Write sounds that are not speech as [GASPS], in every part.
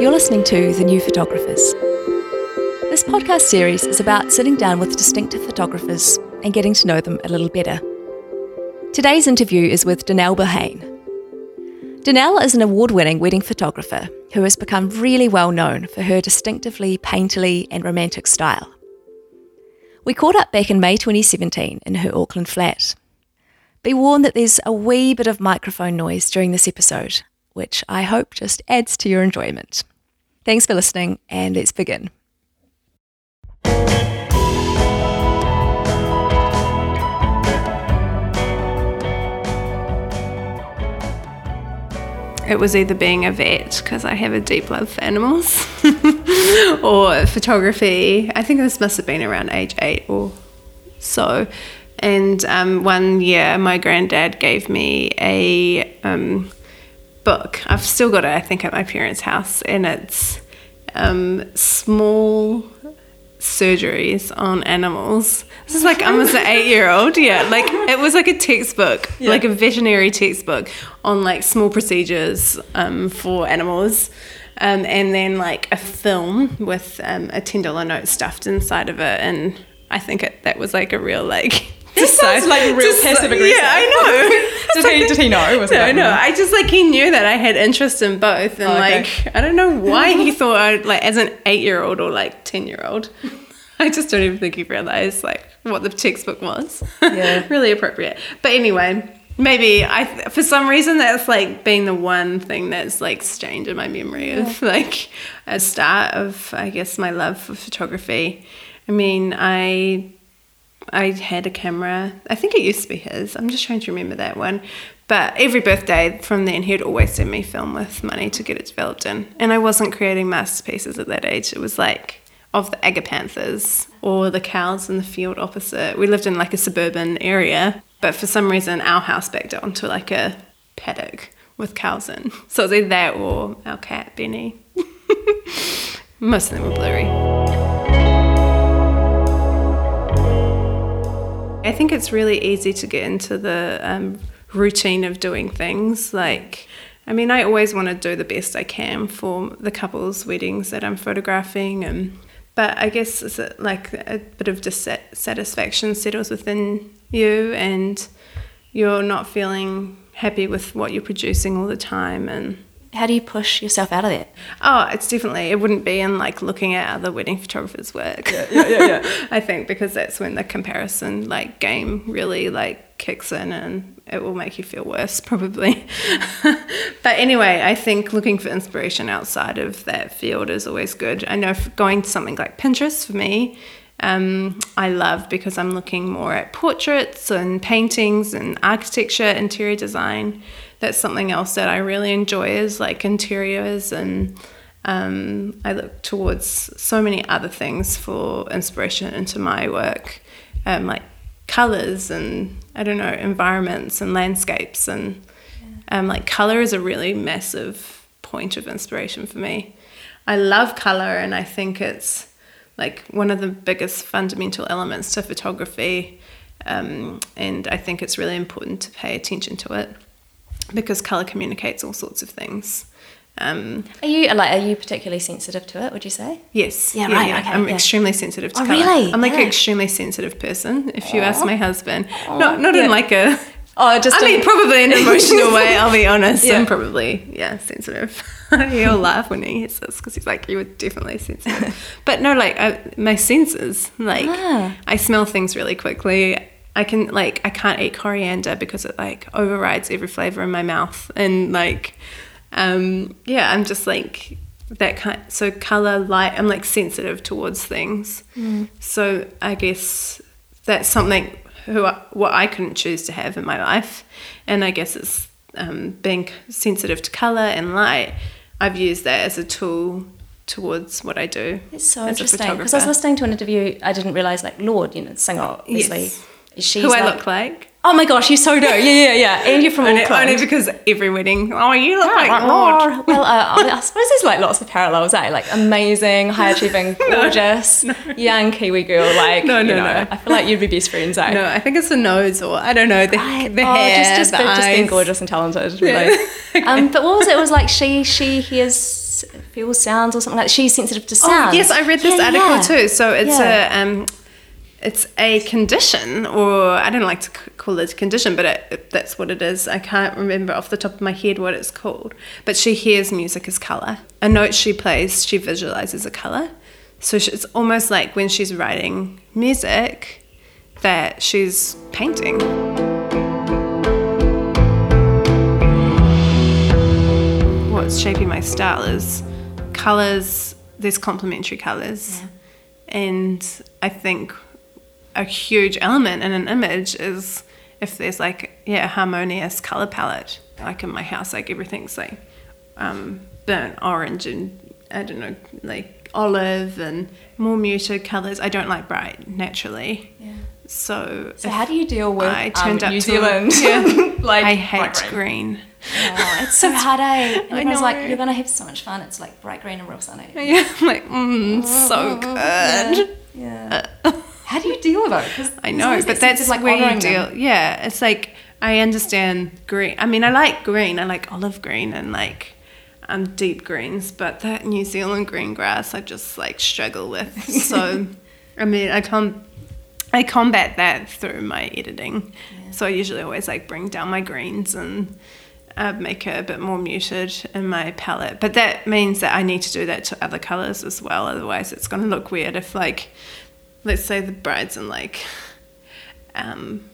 You're listening to The New Photographers. This podcast series is about sitting down with distinctive photographers and getting to know them a little better. Today's interview is with Danelle Bohane. Danelle is an award winning wedding photographer who has become really well known for her distinctively painterly and romantic style. We caught up back in May 2017 in her Auckland flat. Be warned that there's a wee bit of microphone noise during this episode, which I hope just adds to your enjoyment. Thanks for listening, and let's begin. it was either being a vet because I have a deep love for animals [LAUGHS] or photography. I think this must have been around age eight or so. And um, one year, my granddad gave me a um, book. I've still got it, I think, at my parents' house, and it's um, small surgeries on animals. This is like I almost an eight year old. Yeah. Like it was like a textbook, yeah. like a veterinary textbook on like small procedures um, for animals. Um, and then like a film with um, a ten dollar note stuffed inside of it, and I think it, that was like a real like this sounds like real passive aggressive. Yeah, I [LAUGHS] know. did he? Did he know? Was no, no. Mm. I just like he knew that I had interest in both, and oh, okay. like I don't know why he [LAUGHS] thought I like as an eight year old or like ten year old. I just don't even think he realized like what the textbook was. Yeah, [LAUGHS] really appropriate. But anyway. Maybe I, for some reason, that's like being the one thing that's like stained in my memory of like a start of, I guess, my love for photography. I mean, I I had a camera. I think it used to be his. I'm just trying to remember that one. But every birthday from then, he'd always send me film with money to get it developed in. And I wasn't creating masterpieces at that age. It was like of the agapanthus or the cows in the field opposite. We lived in like a suburban area, but for some reason, our house backed onto like a paddock with cows in. So it was either that or our cat, Benny. [LAUGHS] Most of them were blurry. I think it's really easy to get into the um, routine of doing things. Like, I mean, I always want to do the best I can for the couples' weddings that I'm photographing, and but I guess it's like a bit of dissatisfaction settles within you, and you're not feeling happy with what you're producing all the time, and how do you push yourself out of that? Oh, it's definitely it wouldn't be in like looking at other wedding photographers' work. Yeah, yeah, yeah. yeah. [LAUGHS] I think because that's when the comparison like game really like kicks in and it will make you feel worse [LAUGHS] probably. [LAUGHS] but anyway, I think looking for inspiration outside of that field is always good. I know going to something like Pinterest for me um, I love because I'm looking more at portraits and paintings and architecture, interior design that's something else that I really enjoy is like interiors and um, I look towards so many other things for inspiration into my work, um, like colors and I don't know environments and landscapes and um, like color is a really massive point of inspiration for me. I love color and I think it's like one of the biggest fundamental elements to photography, um, and I think it's really important to pay attention to it because color communicates all sorts of things. Um, are you like are you particularly sensitive to it? Would you say? Yes. Yeah. yeah right. Yeah. Okay, I'm yeah. extremely sensitive to oh, color. Really? I'm like an extremely sensitive person. If you Aww. ask my husband, Aww. not not in like a. Oh, just. I mean, probably in an [LAUGHS] emotional way. I'll be honest. I'm probably yeah sensitive. [LAUGHS] He'll laugh when he hears this because he's like, "You were definitely sensitive." [LAUGHS] but no, like I, my senses, like ah. I smell things really quickly. I can like I can't eat coriander because it like overrides every flavor in my mouth and like um yeah I'm just like that kind so color light I'm like sensitive towards things mm. so I guess that's something who I, what I couldn't choose to have in my life and I guess it's um, being sensitive to color and light I've used that as a tool towards what I do. It's so interesting because I was listening to an interview. I didn't realize like Lorde, you know, singer, obviously. Yes. She's Who I look like. Oh my gosh, you so do. Yeah, yeah, yeah. [LAUGHS] And you're from only, Auckland. Only because every wedding, oh, you look like Lorde. Well, uh, I [LAUGHS] suppose there's like lots of parallels, eh? Like amazing, high achieving, [LAUGHS] gorgeous, no, no. young Kiwi girl. Like, no, no, you know, no. I feel like you'd be best friends, eh? No, I think it's the nose or I don't know, the, right. the oh, hair, just, just, the just being gorgeous and talented, really. Yeah. um, but what was it? It was like she, she hears feels sounds or something like that. She's sensitive to sound. Oh, yes, I read this Yeah, article yeah. too. So it's Yeah. a um, it's a condition, or I don't like to call it a condition, but it, that's what it is. I can't remember off the top of my head what it's called. But she hears music as color. A note she plays, she visualizes a color. So she, it's almost like when she's writing music, that she's painting. what's shaping my style is colors there's complementary colors and i think a huge element in an image is if there's like yeah a harmonious color palette like in my house like everything's like um, burnt orange and i don't know like olive and more muted colors i don't like bright naturally Yeah. so So how do you deal with I turned um, up New to- Zealand? [LAUGHS] Yeah. [LAUGHS] like i hate green. Oh, [LAUGHS] it's so hard, eh? Everyone's like, you're gonna have so much fun. It's like bright green and real sunny. Yeah, I'm like, mm, so good. Yeah. How do you deal with it? I know, but that that's like where you deal. them. Yeah, it's like I understand green. I mean, I like green. I like olive green and like um, deep greens, but that New Zealand green grass, I just like struggle with. So, [LAUGHS] I mean, I com I combat that through my editing. So I usually always like bring down my greens and uh, make it a bit more muted in my palette. But that means that I need to do that to other colors as well. Otherwise, it's going to look weird if like, let's say the bride's in like um,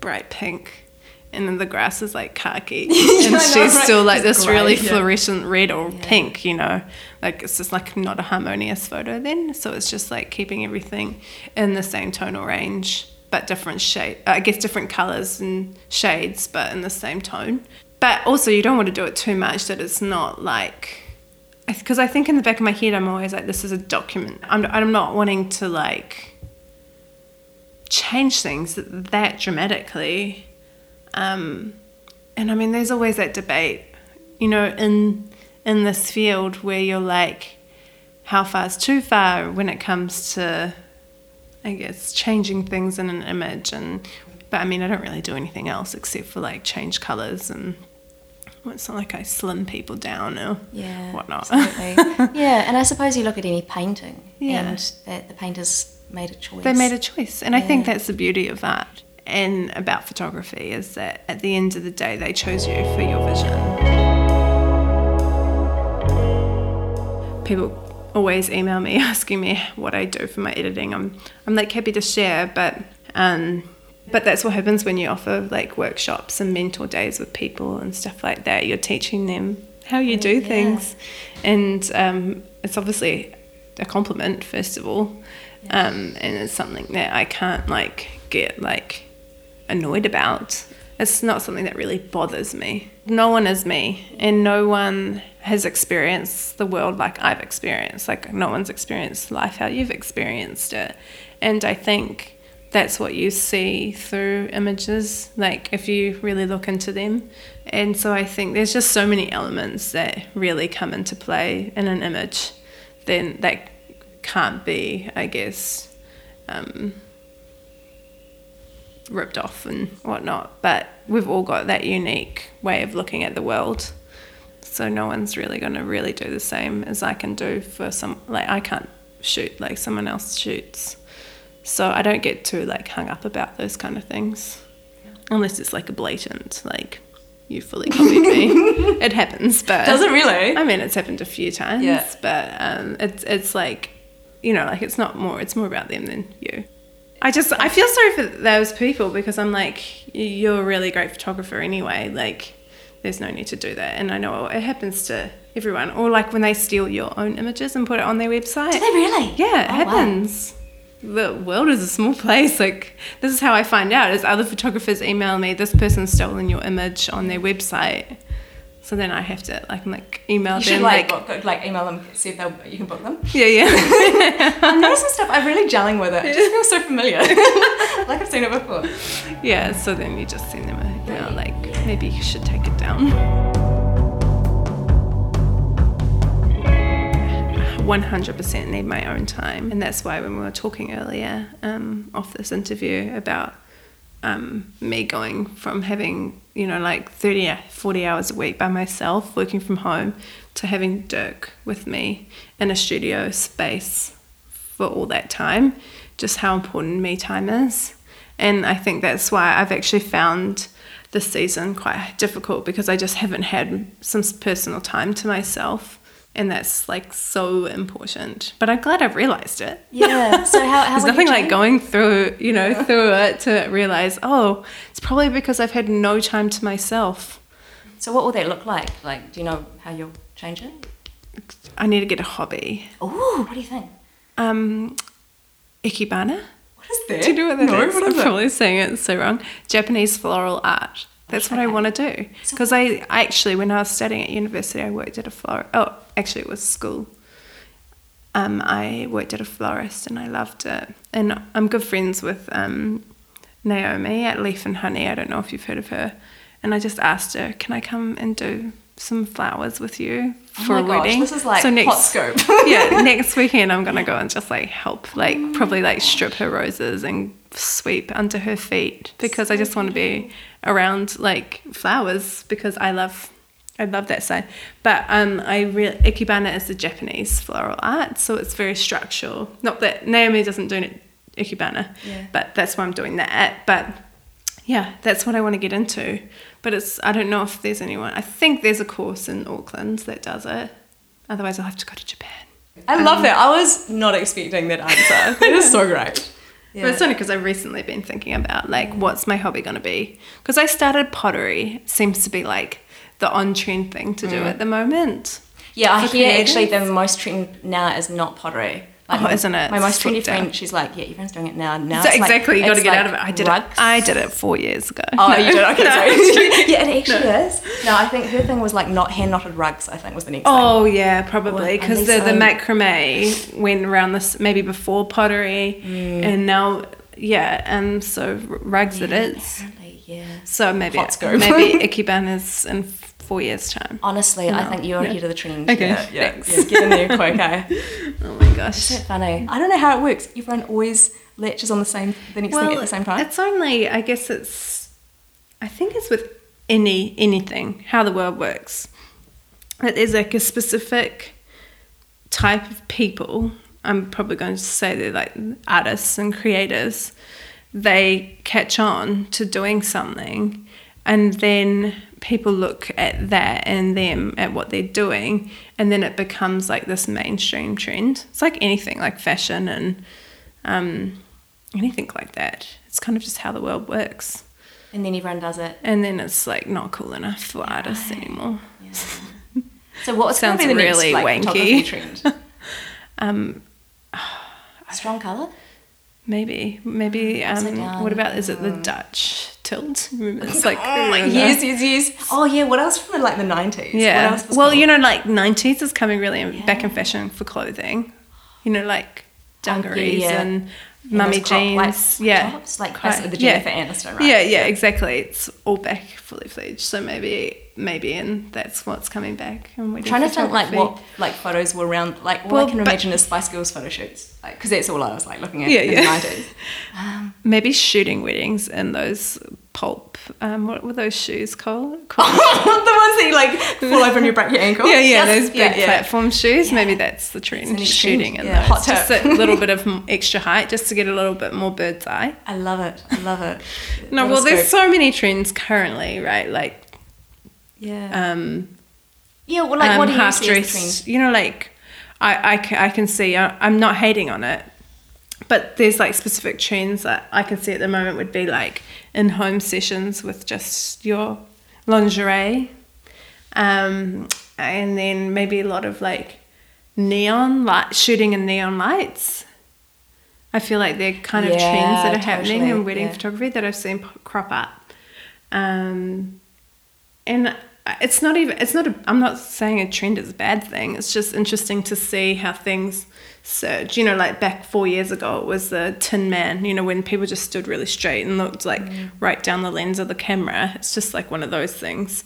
bright pink. And then the grass is like khaki, [LAUGHS] and know, she's right? still like this grey, really yeah. fluorescent red or pink, you know. Like it's just like not a harmonious photo then. So it's just like keeping everything in the same tonal range, but different shade. I guess different colors and shades, but in the same tone. But also, you don't want to do it too much that it's not like. Because I think in the back of my head, I'm always like, this is a document. I'm, I'm not wanting to like change things that dramatically. Um, and I mean, there's always that debate, you know, in in this field where you're like, how far is too far when it comes to, I guess, changing things in an image. And but I mean, I don't really do anything else except for like change colors and. well, It's not like I slim people down or Yeah. whatnot. [LAUGHS] Yeah, and I suppose you look at any painting Yeah. and that the painters made a choice. They made a choice. And I think that's the beauty of art and about photography is that at the end of the day, they chose you for your vision. People always email me [LAUGHS] asking me what I do for my editing. I'm, I'm like happy to share, but, um, but that's what happens when you offer like workshops and mentor days with people and stuff like that. You're teaching them how you do Yeah. things. And um, it's obviously a compliment, first of all. Um, and it's something that I can't like get like annoyed about. It's not something that really bothers me. No one is me, and no one has experienced the world like I've experienced. Like, no one's experienced life how you've experienced it. And I think that's what you see through images, like, if you really look into them. And so I think there's just so many elements that really come into play in an image, then that can't be, I guess, um, ripped off and whatnot. But we've all got that unique way of looking at the world. So no one's really going to really do the same as I can do for some. Like I can't shoot like someone else shoots. So I don't get too like hung up about those kind of things, unless it's like a blatant like you fully copied me. [LAUGHS] it happens, but Does it really? I mean, it's happened a few times, Yeah. but um, it's it's like, you know, like it's not more. It's more about them than you. I just I feel sorry for those people because I'm like, you're a really great photographer anyway. Like, there's no need to do that. And I know it happens to everyone, or like when they steal your own images and put it on their website. Do they really? Yeah, it Oh, wow. happens. The world is a small place. Like this is how I find out: is other photographers email me, "This person's stolen your image on their website." So then I have to like like email You them should like, like, book, like email them, see if they'll, you can book them. yeah, yeah, [LAUGHS] I'm noticing stuff. I'm really gelling with it. It just feels so familiar. [LAUGHS] like I've seen it before. yeah. So then you just send them a email like, maybe you should take it down. 100% need my own time. And that's why when we were talking earlier um, off this interview about um, me going from having you know, like 30, 40 hours a week by myself, working from home, to having Dirk with me in a studio space for all that time, just how important me time is. And I think that's why I've actually found this season quite difficult because I just haven't had some personal time to myself. And that's like so important. But I'm glad I've realized it. Yeah. So how, how [LAUGHS] There's nothing like going through, you know, through it to realize, oh, it's probably because I've had no time to myself. So what will that look like? Like, do you know how you'll change it? I need to get a hobby. Oh, what do you think? Um, ikebana. What is that? Do you know what that No, is? what is I'm it? probably saying it so wrong. Japanese floral art. That's what I want to do. So Because I, I actually, when I was studying at university, I worked at a flower. Oh, actually, it was school. Um, I worked at a florist and I loved it. And I'm good friends with um, Naomi at Leaf and Honey. I don't know if you've heard of her. And I just asked her, can I come and do some flowers with you for oh a gosh, wedding? this is like so next, hot scope. [LAUGHS] yeah, [LAUGHS] next weekend I'm gonna go and just like help, like probably like strip her roses and sweep under her feet because I just want to be around like flowers because I love. I love that side, but um, I really ikebana is the Japanese floral art, so it's very structural. Not that Naomi doesn't do it ikebana, Yeah. but that's why I'm doing that. But yeah, that's what I want to get into. But it's I don't know if there's anyone. I think there's a course in Auckland that does it. Otherwise, I'll have to go to Japan. I love that. I was not expecting that answer. That is so [LAUGHS] great. Yeah. But it's only because I've recently been thinking about like what's my hobby going to be. Because I started pottery. Seems to be like the on trend thing to Mm. do at the moment. Yeah, I hear actually the most trend now is not pottery. Oh, isn't it? My most down. friend, she's like, yeah, everyone's doing it now. Now So it's like- exactly, you got to get like out of it. I did it. I did it four years ago. Oh, No. you did? Okay, [LAUGHS] No. sorry. [LAUGHS] yeah, it actually is. No, I think her thing was like not hand knotted rugs. I think was the next Oh yeah, probably because the, the macrame went around this maybe before pottery, Mm. and now yeah, and so rugs it thing. is. Apparently, yeah. So maybe maybe [LAUGHS] ikebana's in four years time. Honestly, I think you're Yeah. ahead of the trend. Okay. Yeah, yeah, Thanks. yeah, get in there quick, eh? Oh gosh. Isn't it funny? I don't know how it works. Everyone always latches on the same, the next thing at the same time. It's only, I guess it's, I think it's with any anything how the world works. That there's like a specific type of people. I'm probably going to say they're like artists and creators. They catch on to doing something, and then people look at that and them at what they're doing, and then it becomes like this mainstream trend. It's like anything, like fashion and um, anything like that. It's kind of just how the world works. and then everyone does it. And then it's like not cool enough for artists anymore. Yeah. So what's going to be the really next like, wanky. trend? [LAUGHS] Um, [SIGHS] Strong colour. maybe, maybe. Um, down. what about is it the Dutch tilt? It's like, Oh, like yes, yes, yes. Oh yeah. What else from the, like the nineties? What Yeah. Well, cool? you know, like '90s is coming really in- back in fashion for clothing. You know, like Oh, yeah, dungarees yeah. and And mummy those crop, like, jeans. yeah. tops, like Quite- the yeah. Jennifer Aniston, right? Yeah, yeah, exactly. It's all back fully fledged. So maybe, maybe, and that's what's coming back. And I'm trying to think like what like photos were around like all Well, I can imagine is Spice Girls photo shoots because that's all I was like looking at Yeah, in yeah. the nineties. Um, [LAUGHS] maybe shooting weddings in those pulp. Um, what were those shoes called? [LAUGHS] called? the ones that you like fall over and you break your ankle. yeah, yeah, Yes, those big yeah, yeah. platform shoes. Yeah. Maybe that's the trend. shooting in Yeah, those. hot just a little [LAUGHS] bit of extra height, just to get a little bit more bird's eye. I love it. I love it. No, well, there's so many trends currently, right? Like, yeah. um, yeah. Well, like um, what do you see dress. You know, like I, I, I can see. I, I'm not hating on it, but there's like specific trends that I can see at the moment would be like in home sessions with just your lingerie, um, and then maybe a lot of like neon light shooting in neon lights. I feel like they're kind of trends that Yeah, are happening in wedding yeah. photography that I've seen crop up. Um, and it's not even it's not a, i'm not saying a trend is a bad thing it's just interesting to see how things surge you know like back four years ago it was the tin man you know when people just stood really straight and looked like Mm. right down the lens of the camera it's just like one of those things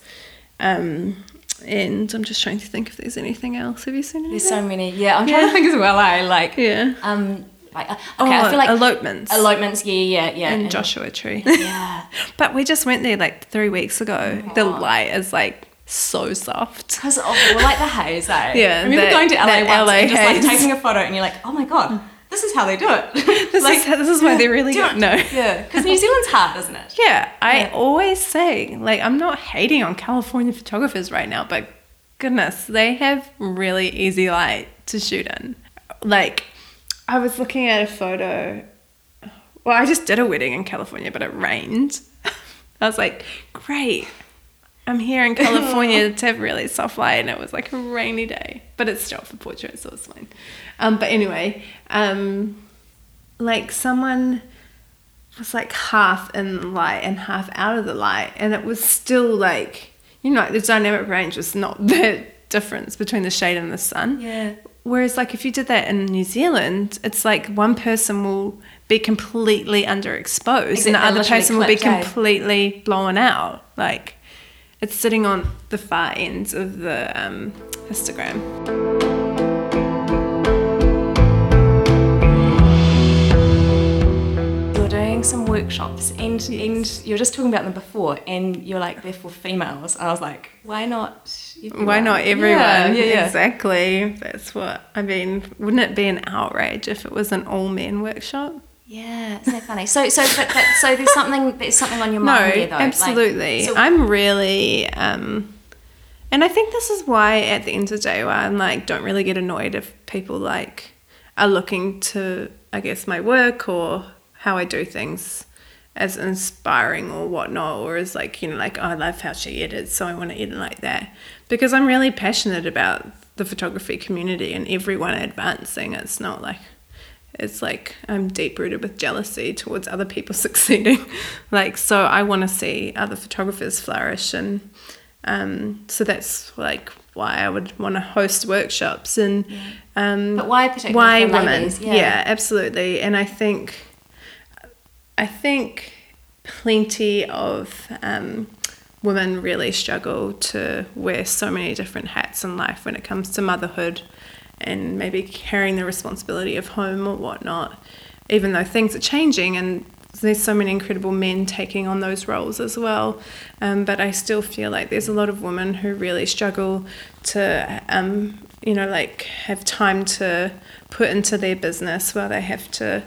um and i'm just trying to think if there's anything else have you seen anything There's so many. Yeah, I'm trying Yeah. to think as well. I like. yeah Um, Like, uh, okay, I Oh, feel like elopements. elopements. Yeah, yeah, yeah. in and- Joshua Tree. Yeah, [LAUGHS] but we just went there like three weeks ago. The light is like so soft. because oh, well, like the haze. Eh? Yeah, I remember that- going to LA once LA and just like taking a photo, and you're like, oh my god, this is how they do it. [LAUGHS] This is how, this is why they're really good. No. Yeah, because New Zealand's hard, isn't it? Yeah, I Yeah. always say, like, I'm not hating on California photographers right now, but goodness, they have really easy light to shoot in. Like, I was looking at a photo. Well, I just did a wedding in California, but it rained. [LAUGHS] I was like, great. I'm here in California [LAUGHS] to have really soft light, and it was like a rainy day, but it's still for portrait, so it's fine. Um, but anyway, um, like someone was like half in the light and half out of the light, and it was still like you know the dynamic range was not [LAUGHS] the difference between the shade and the sun. Yeah. Whereas like if you did that in New Zealand, it's like one person will be completely underexposed Exactly, and the other person will be clipped, eh? completely blown out. Like it's sitting on the far ends of the um, histogram. Workshops, and and you're just talking about them before, and you're like they're for females. I was like, why not? everyone? Why not everyone? Yeah, yeah, yeah. Exactly. That's what I mean. Wouldn't it be an outrage if it was an all men workshop? Yeah, isn't that funny? So, so, but, but so there's something, there's something on your No, mind there, though. like- absolutely. so- I'm really, um, and I think this is why at the end of the day, why I'm like, don't really get annoyed if people like are looking to, I guess, my work or how I do things as inspiring or whatnot, or as like, you know, like, oh, I love how she edits, so I want to edit like that. Because I'm really passionate about the photography community and everyone advancing. It's not like, it's like I'm deep rooted with jealousy towards other people [LAUGHS] succeeding. like, so I want to see other photographers flourish. And um, so that's like why I would want to host workshops. And um, But why particularly why women? ladies? Yeah. Yeah. absolutely. And I think, I think plenty of um, women really struggle to wear so many different hats in life when it comes to motherhood and maybe carrying the responsibility of home or whatnot, even though things are changing and there's so many incredible men taking on those roles as well. Um, but I still feel like there's a lot of women who really struggle to, um, you know, like have time to put into their business while they have to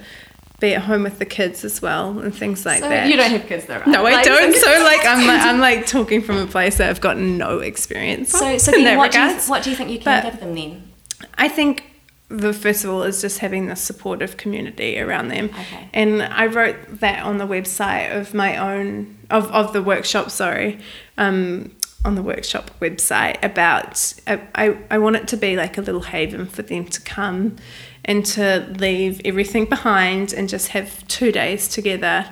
be at home with the kids as well and things like so that. you don't have kids, though, right? No, I Like, don't. [LAUGHS] So like I'm like, I'm like talking from a place that I've got no experience. So, so then that what do, you, what do you think you can But- give them then? I think the first of all is just having the supportive community around them. Okay. And I wrote that on the website of my own of, of the workshop, sorry. Um, on the workshop website about I, I, I want it to be like a little haven for them to come and to leave everything behind and just have two days together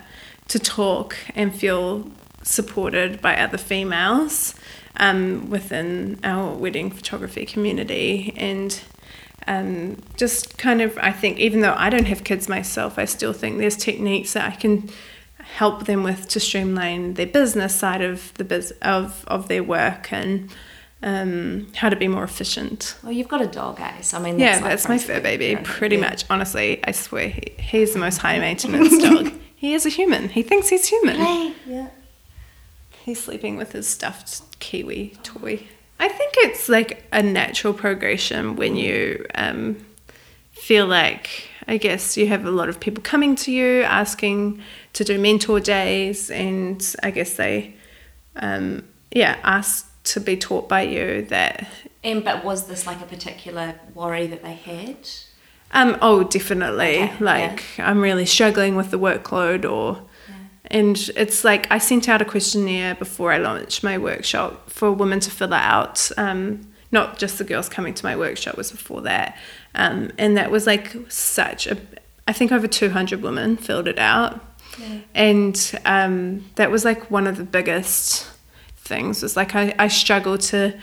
to talk and feel supported by other females um, within our wedding photography community. And um, just kind of I think even though I don't have kids myself I still think there's techniques that I can help them with to streamline their business side of the biz of, of their work and um, how to be more efficient. Well, you've got a dog? So I mean, Yeah, that's, like that's my fur baby. pretty- Pretty yeah. much, honestly, I swear, he, he's the most high maintenance dog. [LAUGHS] He is a human. He thinks he's human. Hey, yeah. He's sleeping with his stuffed kiwi toy. I think it's like a natural progression when you um, feel like, I guess, you have a lot of people coming to you asking to do mentor days, and I guess they, um, yeah, ask to be taught by you that And but was this like a particular worry that they had? Um, oh, definitely. Okay, like, I'm really struggling with the workload, or, and it's like I sent out a questionnaire before I launched my workshop for women to fill it out. Um, not just the girls coming to my workshop was before that, um, and that was like such a. I think over 200 women filled it out, and um, that was like one of the biggest things. Was like I, I struggle to,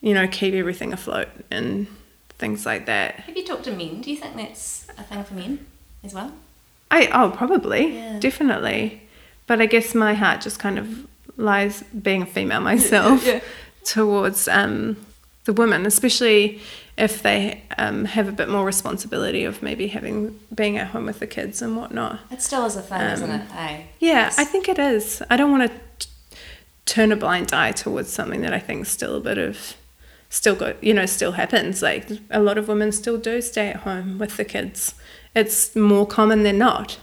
you know, keep everything afloat and things like that. Have you talked to men? Do you think that's a thing for men as well? I oh probably Yeah. definitely, but I guess my heart just kind of lies being a female myself Yeah. towards um the women, especially if they um, have a bit more responsibility of maybe having being at home with the kids and whatnot. It still is a thing, isn't Um, it? Eh? Yeah, I think it is. I don't want to turn a blind eye towards something that I think still a bit of still go you know still happens. Like a lot of women still do stay at home with the kids. It's more common than not.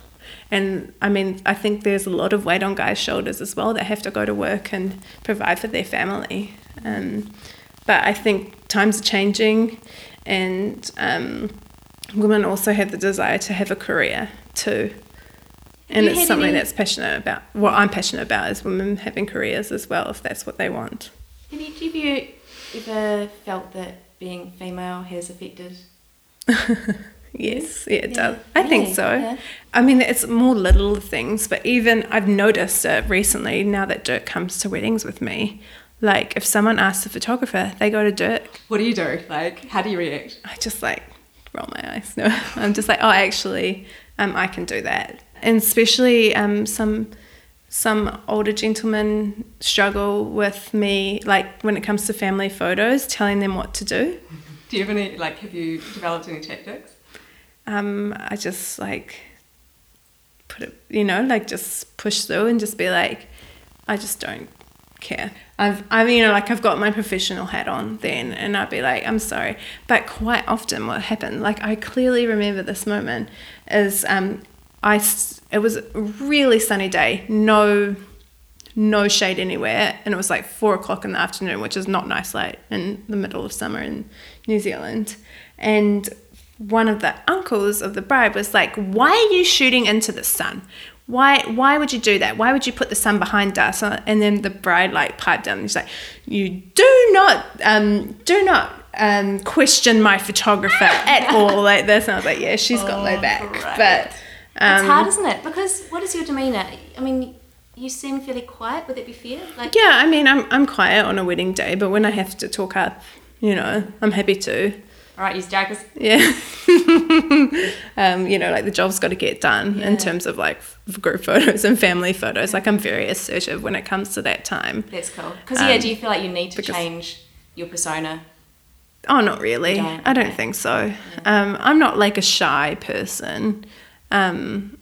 And i mean i think there's a lot of weight on guys shoulders as well that have to go to work and provide for their family. Um, but i think times are changing and um, women also have the desire to have a career too and you it's something any- that's passionate about what i'm passionate about is women having careers as well if that's what they want Have you, have you ever felt that being female has affected? [LAUGHS] Yes, yeah, it Yeah. does. I think so. Yeah. I mean, it's more little things, but even I've noticed it recently now that Dirk comes to weddings with me. Like, if someone asks a photographer, they go to Dirk. What do you do? Like, how do you react? I just like roll my eyes. [LAUGHS] No, I'm just like, oh, actually, um, I can do that. And especially um, some some older gentlemen struggle with me, like when it comes to family photos, telling them what to do. Do you have any, like, have you developed any tactics? um, I just like put it, you know, like just push through and just be like, I just don't care. I've, I mean, you know, like I've got my professional hat on then, and I'd be like, I'm sorry. But quite often, what happened, like I clearly remember this moment, is um, I, it was a really sunny day, no, no shade anywhere, and it was like four o'clock in the afternoon, which is not nice light in the middle of summer in New Zealand, and one of the uncles of the bride was like, "Why are you shooting into the sun? Why why would you do that? Why would you put the sun behind us?" And then the bride like piped down. And she's like, "You do not um do not." Um, question my photographer at all like this and I was like yeah she's got Oh, back great. but um, it's hard, isn't it? Because what is your demeanour? I mean, you seem fairly quiet. Would that be fair? Like, yeah I mean I'm, I'm quiet on a wedding day but when I have to talk up you know I'm happy to all right, use daggers. Yeah. [LAUGHS] um, you know, like the job's got to get done Yeah. in terms of like group [LAUGHS] photos and family photos. Like I'm very assertive when it comes to that time. That's cool. Because yeah, Um, do you feel like you need to because- change your persona? Oh, not really. Don't? I don't Okay. think so. Um, I'm not like a shy person um,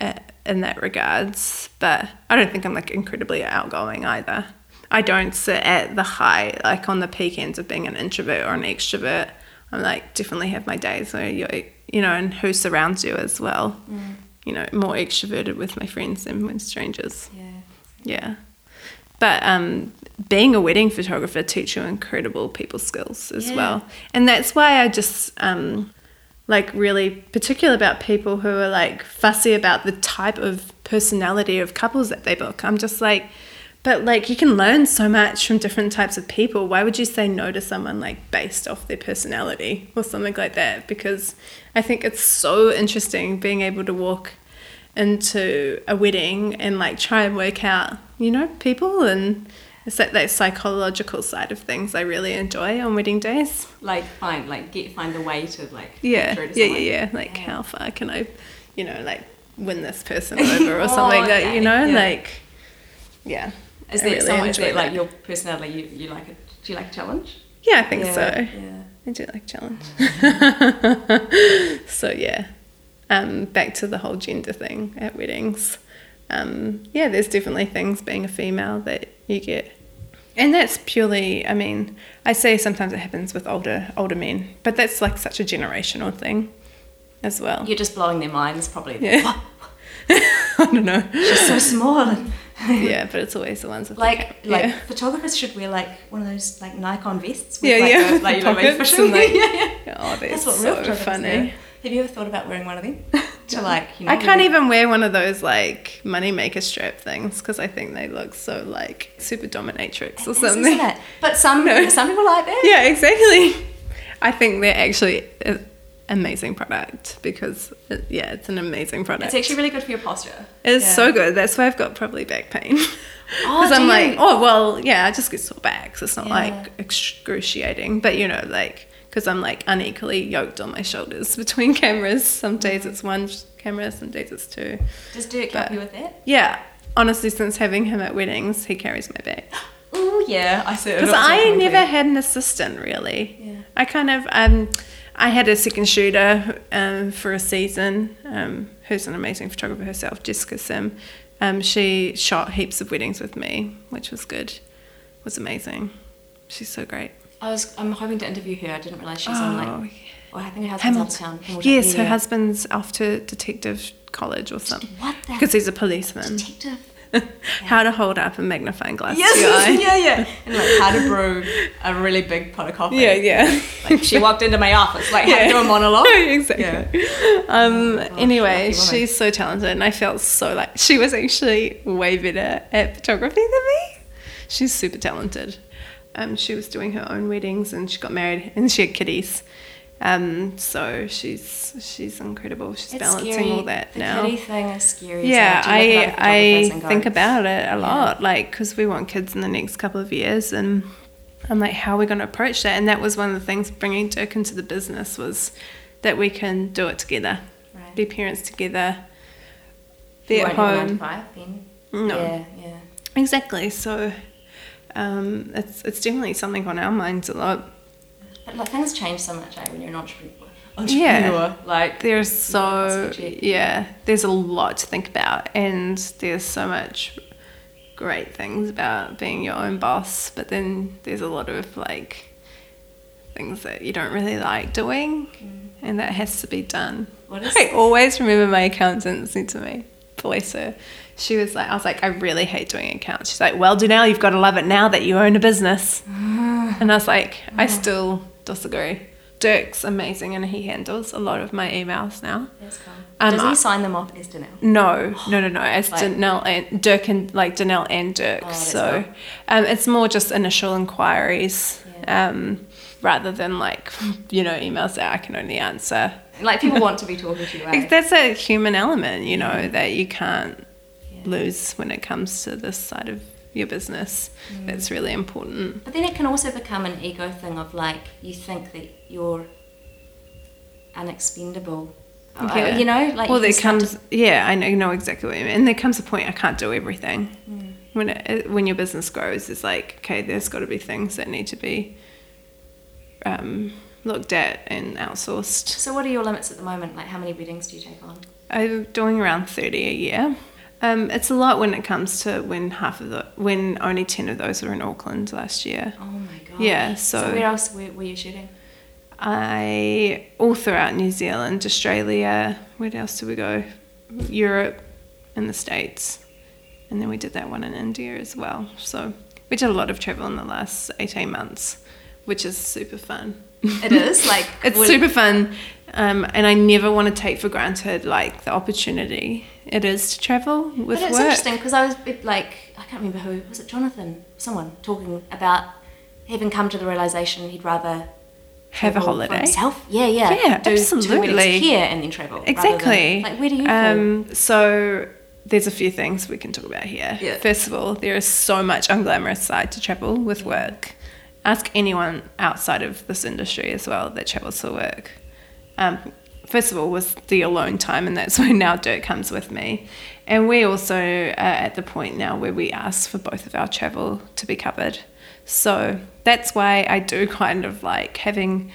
uh, in that regards, but I don't think I'm like incredibly outgoing either. I don't sit at the high, like on the peak ends of being an introvert or an extrovert. I'm like definitely have my days where you, you know, and who surrounds you as well. Mm. You know, more extroverted with my friends than with strangers. Yeah. Yeah. But um, being a wedding photographer teaches you incredible people skills as Yeah. well. And that's why I just um, like really particular about people who are like fussy about the type of personality of couples that they book. I'm just like, but like you can learn so much from different types of people. Why would you say no to someone like based off their personality or something like that? Because I think it's so interesting being able to walk into a wedding and like try and work out, you know, people and it's that, that psychological side of things I really enjoy on wedding days. Like find like get find a way to like Yeah, to yeah, yeah, yeah. Like Yeah. how far can I, you know, like win this person over or [LAUGHS] something like that, you know, yeah. like yeah. Is I that really someone is that like your personality? You, you like it? do you like a challenge? Yeah, I think so. Yeah. I do like challenge. [LAUGHS] so yeah, um, back to the whole gender thing at weddings. Um, yeah, there's definitely things being a female that you get, and that's purely. I mean, I say sometimes it happens with older older men, but that's like such a generational thing, as well. You're just blowing their minds, probably. Yeah. [LAUGHS] [LAUGHS] I don't know. She's so small. [LAUGHS] yeah, but it's always the ones with like cap. like yeah. photographers should wear like one of those like Nikon vests. With Yeah, like yeah, The, like, you know, fishing. like- yeah, yeah. Oh, that's, That's what so funny. Have you ever thought about wearing one of them? [LAUGHS] to like, you know, I can't really- even wear one of those like moneymaker strap things because I think they look so like super dominatrix or something. Isn't it? But some [LAUGHS] No. some people like that. Yeah, exactly. [LAUGHS] I think they're actually an amazing product because it, yeah, it's an amazing product. It's actually really good for your posture. It's Yeah. so good. That's why I've got probably back pain. Oh, Because I'm like, oh well, yeah, I just get sore backs. It's not Yeah. like excruciating, but you know, like because I'm like unequally yoked on my shoulders [LAUGHS] between cameras. Some days it's one camera, some days it's two. Does Dirk help But- you with that? Yeah, honestly, since having him at weddings, he carries my bag. [GASPS] Oh yeah, I see. Because I never had an assistant really. Yeah. I kind of um, I had a second shooter um, for a season, um, who's an amazing photographer herself, Jessica Sim. Um, she shot heaps of weddings with me, which was good. It was amazing. She's so great. I was. I'm hoping to interview her. I didn't realize she's on Oh, like. Well, I think her husband's town. Hamilton. Yes, Yeah, her husband's off to detective college or something. What the Because he's a policeman. detective? [LAUGHS] How to hold up a magnifying glass Yes, to your eye. [LAUGHS] yeah, yeah. [LAUGHS] And like how to brew a really big pot of coffee. Yeah, yeah. Like she walked into my office, like how to do a monologue. exactly. Um, gosh, anyway, she's so talented, and I felt so like she was actually way better at photography than me. She's super talented. Um, she was doing her own weddings, and she got married, and she had kiddies. Um, so she's she's incredible. She's It's balancing scary. all that the now. kitty thing is scary. Yeah, as well. Do you look I I think about it a lot, like because we want kids in the next couple of years, and I'm like, how are we going to approach that? And that was one of the things bringing Dirk into the business was that we can do it together, Right. be parents together, be You at won't have a nine to home. five then. No. Yeah, yeah. Exactly. So um, it's it's definitely something on our minds a lot. But like things change so much eh, when you're an entrepreneur. Yeah. Entrepreneur, Like There's so yeah, there's a lot to think about, and there's so much great things about being your own boss, but then there's a lot of like things that you don't really like doing, and that has to be done. What is- I always remember my accountant said to me, bless her. She was like, I was like, I really hate doing accounts. She's like, well, Danelle, you've got to love it now that you own a business. [SIGHS] and I was like, I still disagree. Dirk's amazing and he handles a lot of my emails now. That's cool. Um, Does he sign them off as Danelle? [GASPS] No, no, no, no. As Like- Danelle and Dirk and like Danelle and Dirk. Oh, so cool. um, it's more just initial inquiries Yeah. um, rather than like, [LAUGHS] you know, emails that I can only answer. Like people want to be talking to you, right? That's a human element, you know, that you can't. Lose when it comes to this side of your business. Mm. That's really important. But then it can also become an ego thing of like you think that you're unexpendable. Uh, Yeah. You know, like well, there comes, yeah, I know, know exactly what you mean. And there comes a point I can't do everything. Mm. When it, when your business grows, it's like, okay, there's got to be things that need to be um, looked at and outsourced. So what are your limits at the moment? Like how many weddings do you take on? I'm doing around 30 a year. Um, it's a lot when it comes to when half of the, when only 10 of those were in Auckland last year. Oh my god. Yeah, So, so- where else were, were you shooting? I all throughout New Zealand, Australia. Where else did we go? Europe, and the States, and then we did that one in India as well. So we did a lot of travel in the last eighteen months, which is super fun. [LAUGHS] It is like It's super fun, um, and I never want to take for granted like the opportunity it is to travel with But it's work. interesting because I was like I can't remember who was it Jonathan someone talking about having come to the realization he'd rather Have a holiday. himself. Yeah, yeah, Yeah, do absolutely. here and then travel. rather than- Exactly. like where do you? Um, so there's a few things we can talk about here. Yeah. First of all, there is so much unglamorous side to travel with work. Ask anyone outside of this industry as well that travels for work. Um, first of all, was the alone time, and that's [LAUGHS] where now Dirk comes with me. And we also are at the point now where we ask for both of our travel to be covered. So that's why I do [LAUGHS] kind of like having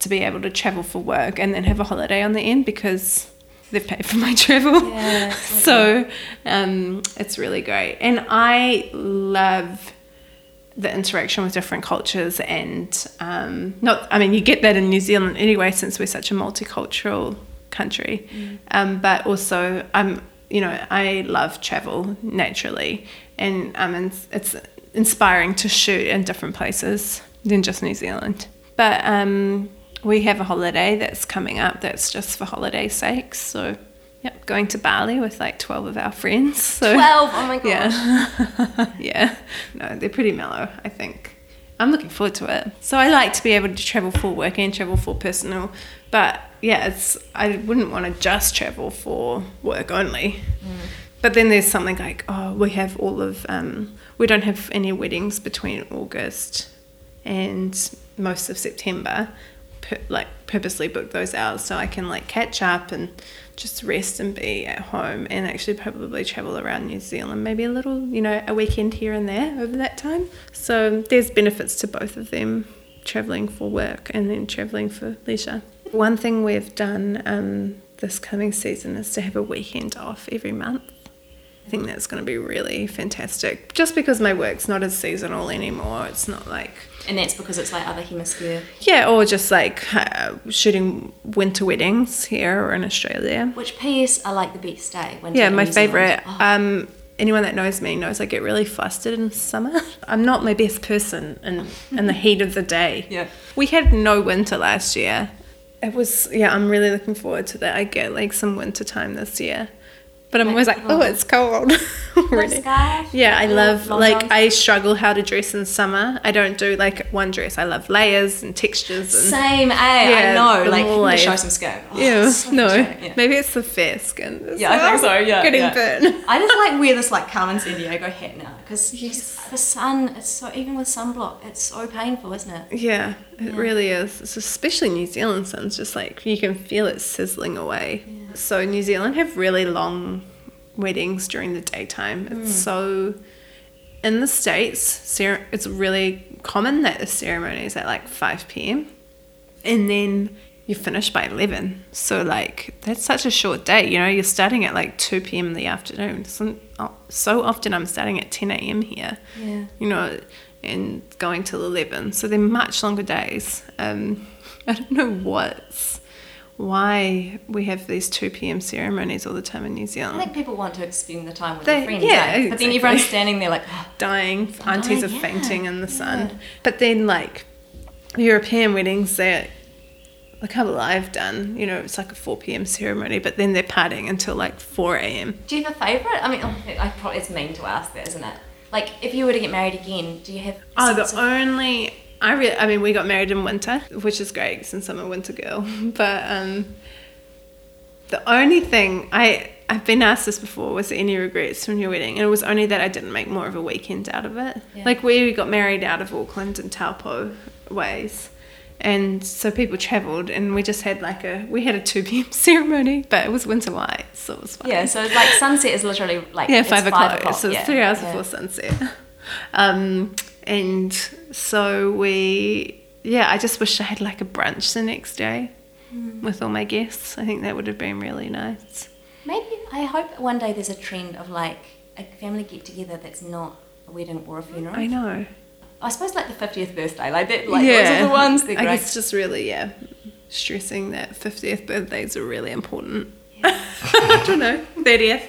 to be able to travel for work and then have a holiday on the end because they've paid for my [LAUGHS] travel. Yeah, so um, it's really great. And I love the interaction with different cultures and um, not i mean you get that in new zealand anyway since we're such a multicultural country. Um, but also i'm you know i love travel naturally and um, it's, it's inspiring to shoot in different places than just new zealand. But um, we have a holiday that's coming up that's just for holiday sakes so yep going to bali with like 12 of our friends so [LAUGHS] Twelve. Oh my god. [LAUGHS] yeah. [LAUGHS] yeah. No, they're pretty mellow, I think. I'm looking forward to it. So I like to be able to travel for work and travel for personal. But yeah, it's I wouldn't want to just travel for work only. But then there's something like, oh, we have all of um, we don't have any weddings between August and most of September. pu- like purposely book those hours so I can like catch up and just rest and be at home and actually probably travel around New Zealand maybe a little you know a weekend here and there over that time. So there's benefits to both of them traveling for work and then traveling for leisure. One thing we've done um, this coming season is to have a weekend off every month. I think that's going to be really fantastic. Just because my work's not as seasonal anymore it's not like And that's because it's like other hemisphere. yeah, or just like uh, shooting winter weddings here or in Australia. Which PS are like the best day. When Yeah, my favorite. Oh, Um, anyone that knows me knows I get really flustered in summer. [LAUGHS] I'm not my best person in in the heat of the day. [LAUGHS] Yeah. we had no winter last year. It was yeah. I'm really looking forward to that. I get like some winter time this year. But I'm always like, oh, oh. it's cold already. [LAUGHS] Yeah, I love like? I struggle how to dress in summer. I don't do like one dress. I love layers and textures and Same, eh? I know. Like, show some skin. Oh, Yeah, so no. yeah. Maybe it's the fair skin. Yeah, I think so, yeah, [LAUGHS] Getting yeah. burnt. I just like wear this like Carmen Sandiego hat now because Yes. the sun. It's so even with sunblock, it's so painful, isn't it? Yeah, it Yeah. really is. It's especially New Zealand sun's just like you can feel it sizzling away. So New Zealand have really long weddings during the daytime. It's so in the states, cer- it's really common that the ceremony is at like five p.m. and then you finish by eleven. So like that's such a short day. You know, you're starting at like two p.m. in the afternoon. So, so often I'm starting at ten a.m. here Yeah. you know, and going till 11. So they're much longer days. Um, [LAUGHS] I don't know what's, why we have these 2 p.m. ceremonies all the time in New Zealand. I think people want to spend the time with They- their friends. yeah, eh? But then everyone's standing there like, [LAUGHS] oh, Dying, I'm aunties dying, are yeah, fainting in the sun. yeah. But then, like, European weddings, they're, a couple I've done, you know, it's like a 4 p.m. ceremony, but then they're partying until like 4 a.m. do you have a favourite? I mean, oh, I probably it's mean to ask that, isn't it? Like, if you were to get married again, do you have? Oh, the of- only I really, I mean, we got married in winter, which is great since I'm a winter girl. [LAUGHS] But um, the only thing I I've been asked this before was there any regrets from your wedding, and it was only that I didn't make more of a weekend out of it. Yeah. Like we got married out of Auckland and Taupo ways. And so people travelled, and we just had like a we had a two p.m. [LAUGHS] ceremony, but it was winter white, so it was fine. Yeah, so like sunset is literally like Yeah, it's five o'clock. So it's three hours yeah. before sunset. [LAUGHS] Um, and so we, yeah, I just wish I had like a brunch the next day Hmm. with all my guests. I think that would have been really nice. Maybe I hope one day there's a trend of like a family get together that's not a wedding or a funeral. I know. I suppose like the fiftieth birthday, like that, like those are the ones. I guess just really, yeah, stressing that 50th birthdays are really important. [LAUGHS] I don't know. 30th.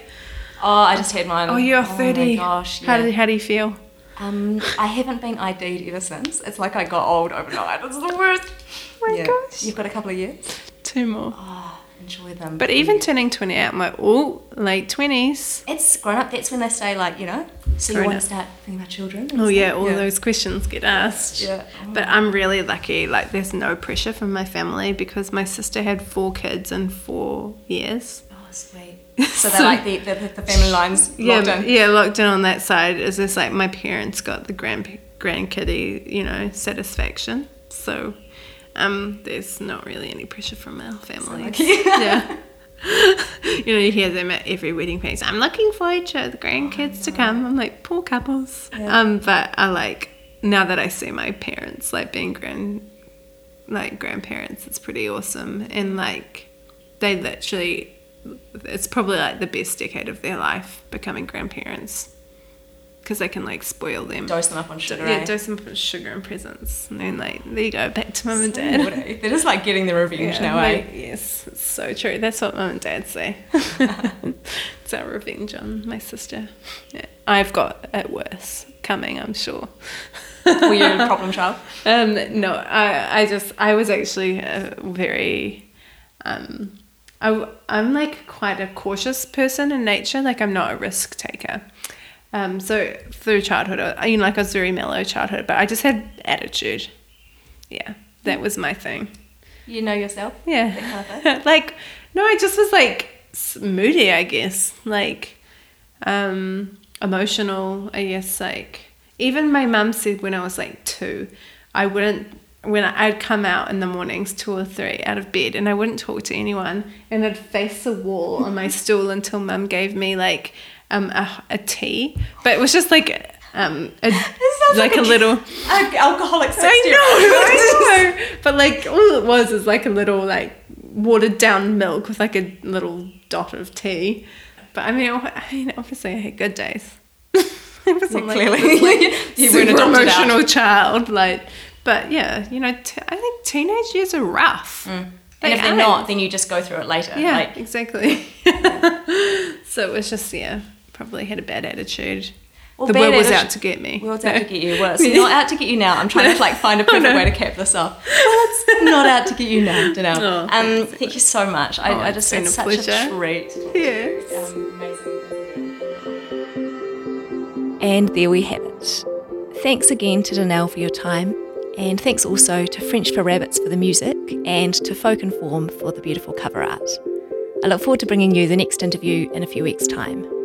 Oh, I just had mine. Oh, you're 30. Oh my gosh. How, do, how do you feel? Um, I haven't been ID'd ever since. It's like I got old overnight. It's the worst. my yeah. gosh. You've got a couple of years. Two more. Oh, enjoy them. But even turning 20 out, my all late 20s. it's grown up. That's when they say, like you know. So you want up. to start thinking about children. Oh stuff. yeah, all those questions get asked. Yeah. But I'm really lucky. Like, there's no pressure from my family because my sister had four kids in four years. Oh sweet. So they're [LAUGHS] like the, the, the family lines Yeah, locked in. yeah, locked in on that side. Is this like my parents got the grand grandkiddy, you know, satisfaction. So, um, there's not really any pressure from our family. lucky. yeah. [LAUGHS] [LAUGHS] you know, you hear them at every wedding feast. I'm looking forward to the grandkids to come. I'm like, poor couples. Yeah. Um, but I like now that I see my parents like being grand, like grandparents. It's pretty awesome, and like they literally, it's probably like the best decade of their life becoming grandparents because they can like spoil them. Dose them up on sugar. yeah, eh? dose them with sugar and presents, and then like there you go, back to mum and dad. [LAUGHS] They're just like getting the revenge Yeah, now, eh? Yes, it's so true. That's what mum and dad say. [LAUGHS] it's our revenge on my sister. Yeah, I've got it worse coming, I'm sure. Were you a [LAUGHS] problem child? Um, no, I, I just, I was actually very, um, I, I'm like quite a cautious person in nature. Like I'm not a risk taker. Um, so through childhood, I, you know, like I was very mellow childhood, but I just had attitude. Yeah, that was my thing. You know yourself? Yeah. Kind of [LAUGHS] like, no, I just was like moody, I guess. Like, um, emotional, I guess. Like, even my mum said when I was like two, I wouldn't, when I'd come out in the mornings, two or three, out of bed, and I wouldn't talk to anyone, and I'd face the wall on my stool until Mum gave me like um, a, a tea, but it was just like um, a, [LAUGHS] like, like a a- little. alcoholic I know, I [LAUGHS] know. But like all it was is like a little like watered down milk with like a little dot of tea. But I mean, I mean, obviously I had good days. [LAUGHS] I wasn't like, clearly. this, like, You adopted out. emotional child, like. But yeah, you know, t- I think teenage years are rough. And They if they're are. not, then you just go through it later. Yeah, Like, exactly. [LAUGHS] so it was just yeah, probably had a bad attitude. Well, the world was out to get me. World's out to get you. Well, it's [LAUGHS] not out to get you now. I'm trying to like find a [LAUGHS] perfect no. way to cap this off. Well, it's not out to get you now, Danelle. Oh, um, thanks. thank you so much. I, Oh, I it's just been it's a such pleasure. a treat. Yes. Um. And there we have it. Thanks again to Danelle for your time, and thanks also to French for Rabbits for the music and to Folk and Form for the beautiful cover art. I look forward to bringing you the next interview in a few weeks' time.